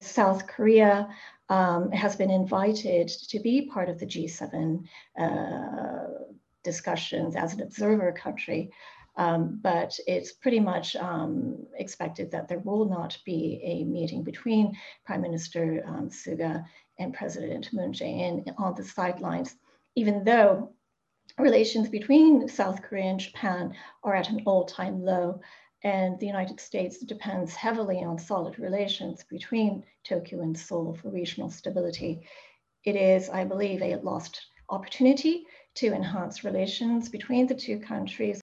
South Korea um, has been invited to be part of the G7 uh, discussions as an observer country. Um, but it's pretty much um, expected that there will not be a meeting between Prime Minister um, Suga and President Moon Jae-in on the sidelines, even though relations between South Korea and Japan are at an all-time low and the United States depends heavily on solid relations between Tokyo and Seoul for regional stability. It is, I believe, a lost opportunity to enhance relations between the two countries